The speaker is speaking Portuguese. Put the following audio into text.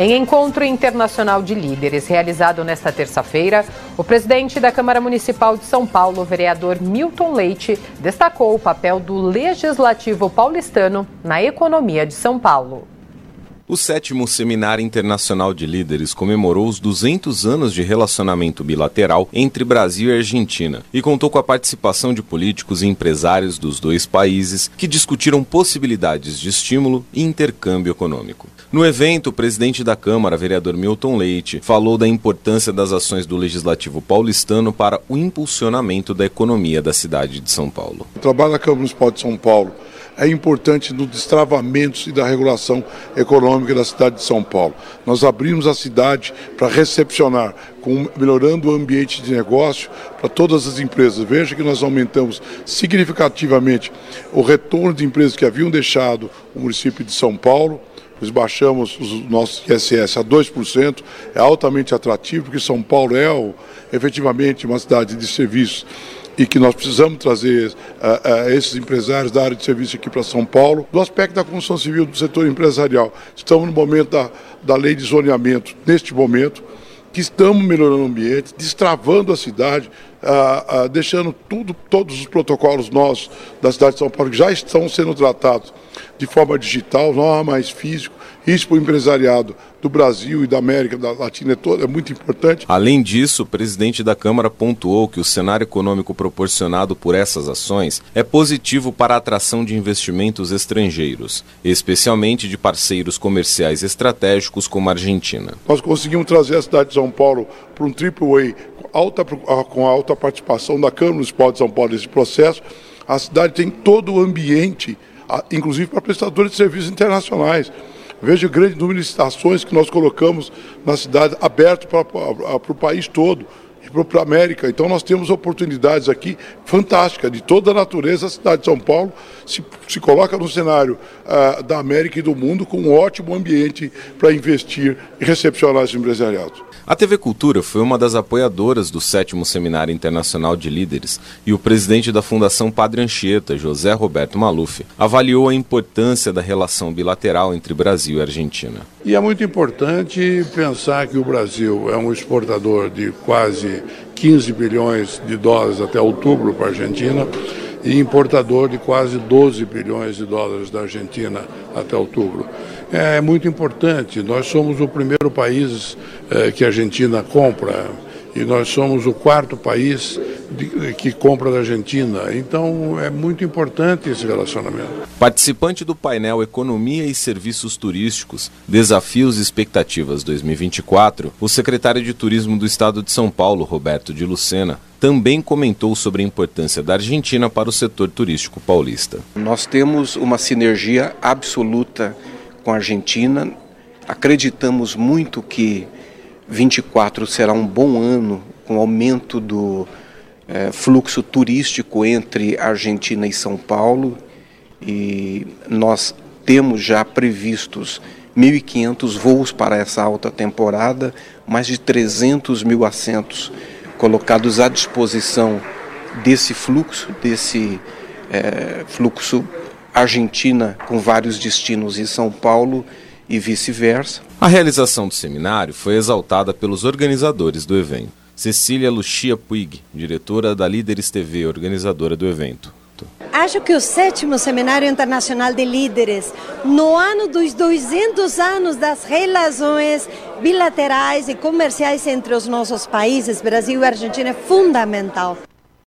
Em encontro internacional de líderes realizado nesta terça-feira, o presidente da Câmara Municipal de São Paulo, vereador Milton Leite, destacou o papel do legislativo paulistano na economia de São Paulo. O sétimo Seminário Internacional de Líderes comemorou os 200 anos de relacionamento bilateral entre Brasil e Argentina e contou com a participação de políticos e empresários dos dois países que discutiram possibilidades de estímulo e intercâmbio econômico. No evento, o presidente da Câmara, vereador Milton Leite, falou da importância das ações do Legislativo paulistano para o impulsionamento da economia da cidade de São Paulo. O trabalho da Câmara Municipal de São Paulo é importante no destravamento e da regulação econômica da cidade de São Paulo. Nós abrimos a cidade para recepcionar, com, melhorando o ambiente de negócio para todas as empresas. Veja que nós aumentamos significativamente o retorno de empresas que haviam deixado o município de São Paulo. Nós baixamos os nossos ISS a 2%, é altamente atrativo, porque São Paulo é efetivamente uma cidade de serviços e que nós precisamos trazer uh, uh, esses empresários da área de serviço aqui para São Paulo. Do aspecto da construção civil do setor empresarial, estamos no momento da, da lei de zoneamento, neste momento, que estamos melhorando o ambiente, destravando a cidade, uh, uh, deixando tudo, todos os protocolos nossos da cidade de São Paulo que já estão sendo tratados de forma digital, não há mais físico, isso para o empresariado do Brasil e da América da Latina é, é muito importante. Além disso, o presidente da Câmara pontuou que o cenário econômico proporcionado por essas ações é positivo para a atração de investimentos estrangeiros, especialmente de parceiros comerciais estratégicos como a Argentina. Nós conseguimos trazer a cidade de São Paulo para um triple A alta, com alta participação da Câmara Municipal de São Paulo nesse processo. A cidade tem todo o ambiente, inclusive para prestadores de serviços internacionais. Veja o grande número de estações que nós colocamos na cidade, aberto para, para o país todo e para a América. Então nós temos oportunidades aqui fantásticas de toda a natureza. A cidade de São Paulo se, se coloca no cenário uh, da América e do mundo com um ótimo ambiente para investir e recepcionar esse empresariado. A TV Cultura foi uma das apoiadoras do sétimo Seminário Internacional de Líderes e o presidente da Fundação Padre Anchieta, José Roberto Maluf, avaliou a importância da relação bilateral entre Brasil e Argentina. E é muito importante pensar que o Brasil é um exportador de quase 15 bilhões de dólares até outubro para a Argentina e importador de quase 12 bilhões de dólares da Argentina até outubro é muito importante. Nós somos o primeiro país é, que a Argentina compra e nós somos o quarto país de, que compra da Argentina. Então é muito importante esse relacionamento. Participante do painel Economia e Serviços Turísticos, Desafios e Expectativas 2024, o secretário de Turismo do Estado de São Paulo, Roberto de Lucena, também comentou sobre a importância da Argentina para o setor turístico paulista. Nós temos uma sinergia absoluta com a Argentina. Acreditamos muito que 24 será um bom ano com aumento do é, fluxo turístico entre Argentina e São Paulo e nós temos já previstos 1.500 voos para essa alta temporada, mais de 300 mil assentos colocados à disposição desse fluxo, desse é, fluxo Argentina com vários destinos em São Paulo e vice-versa. A realização do seminário foi exaltada pelos organizadores do evento. Cecília Lucia Puig, diretora da Líderes TV, organizadora do evento. Acho que o sétimo Seminário Internacional de Líderes, no ano dos 200 anos das relações bilaterais e comerciais entre os nossos países, Brasil e Argentina, é fundamental.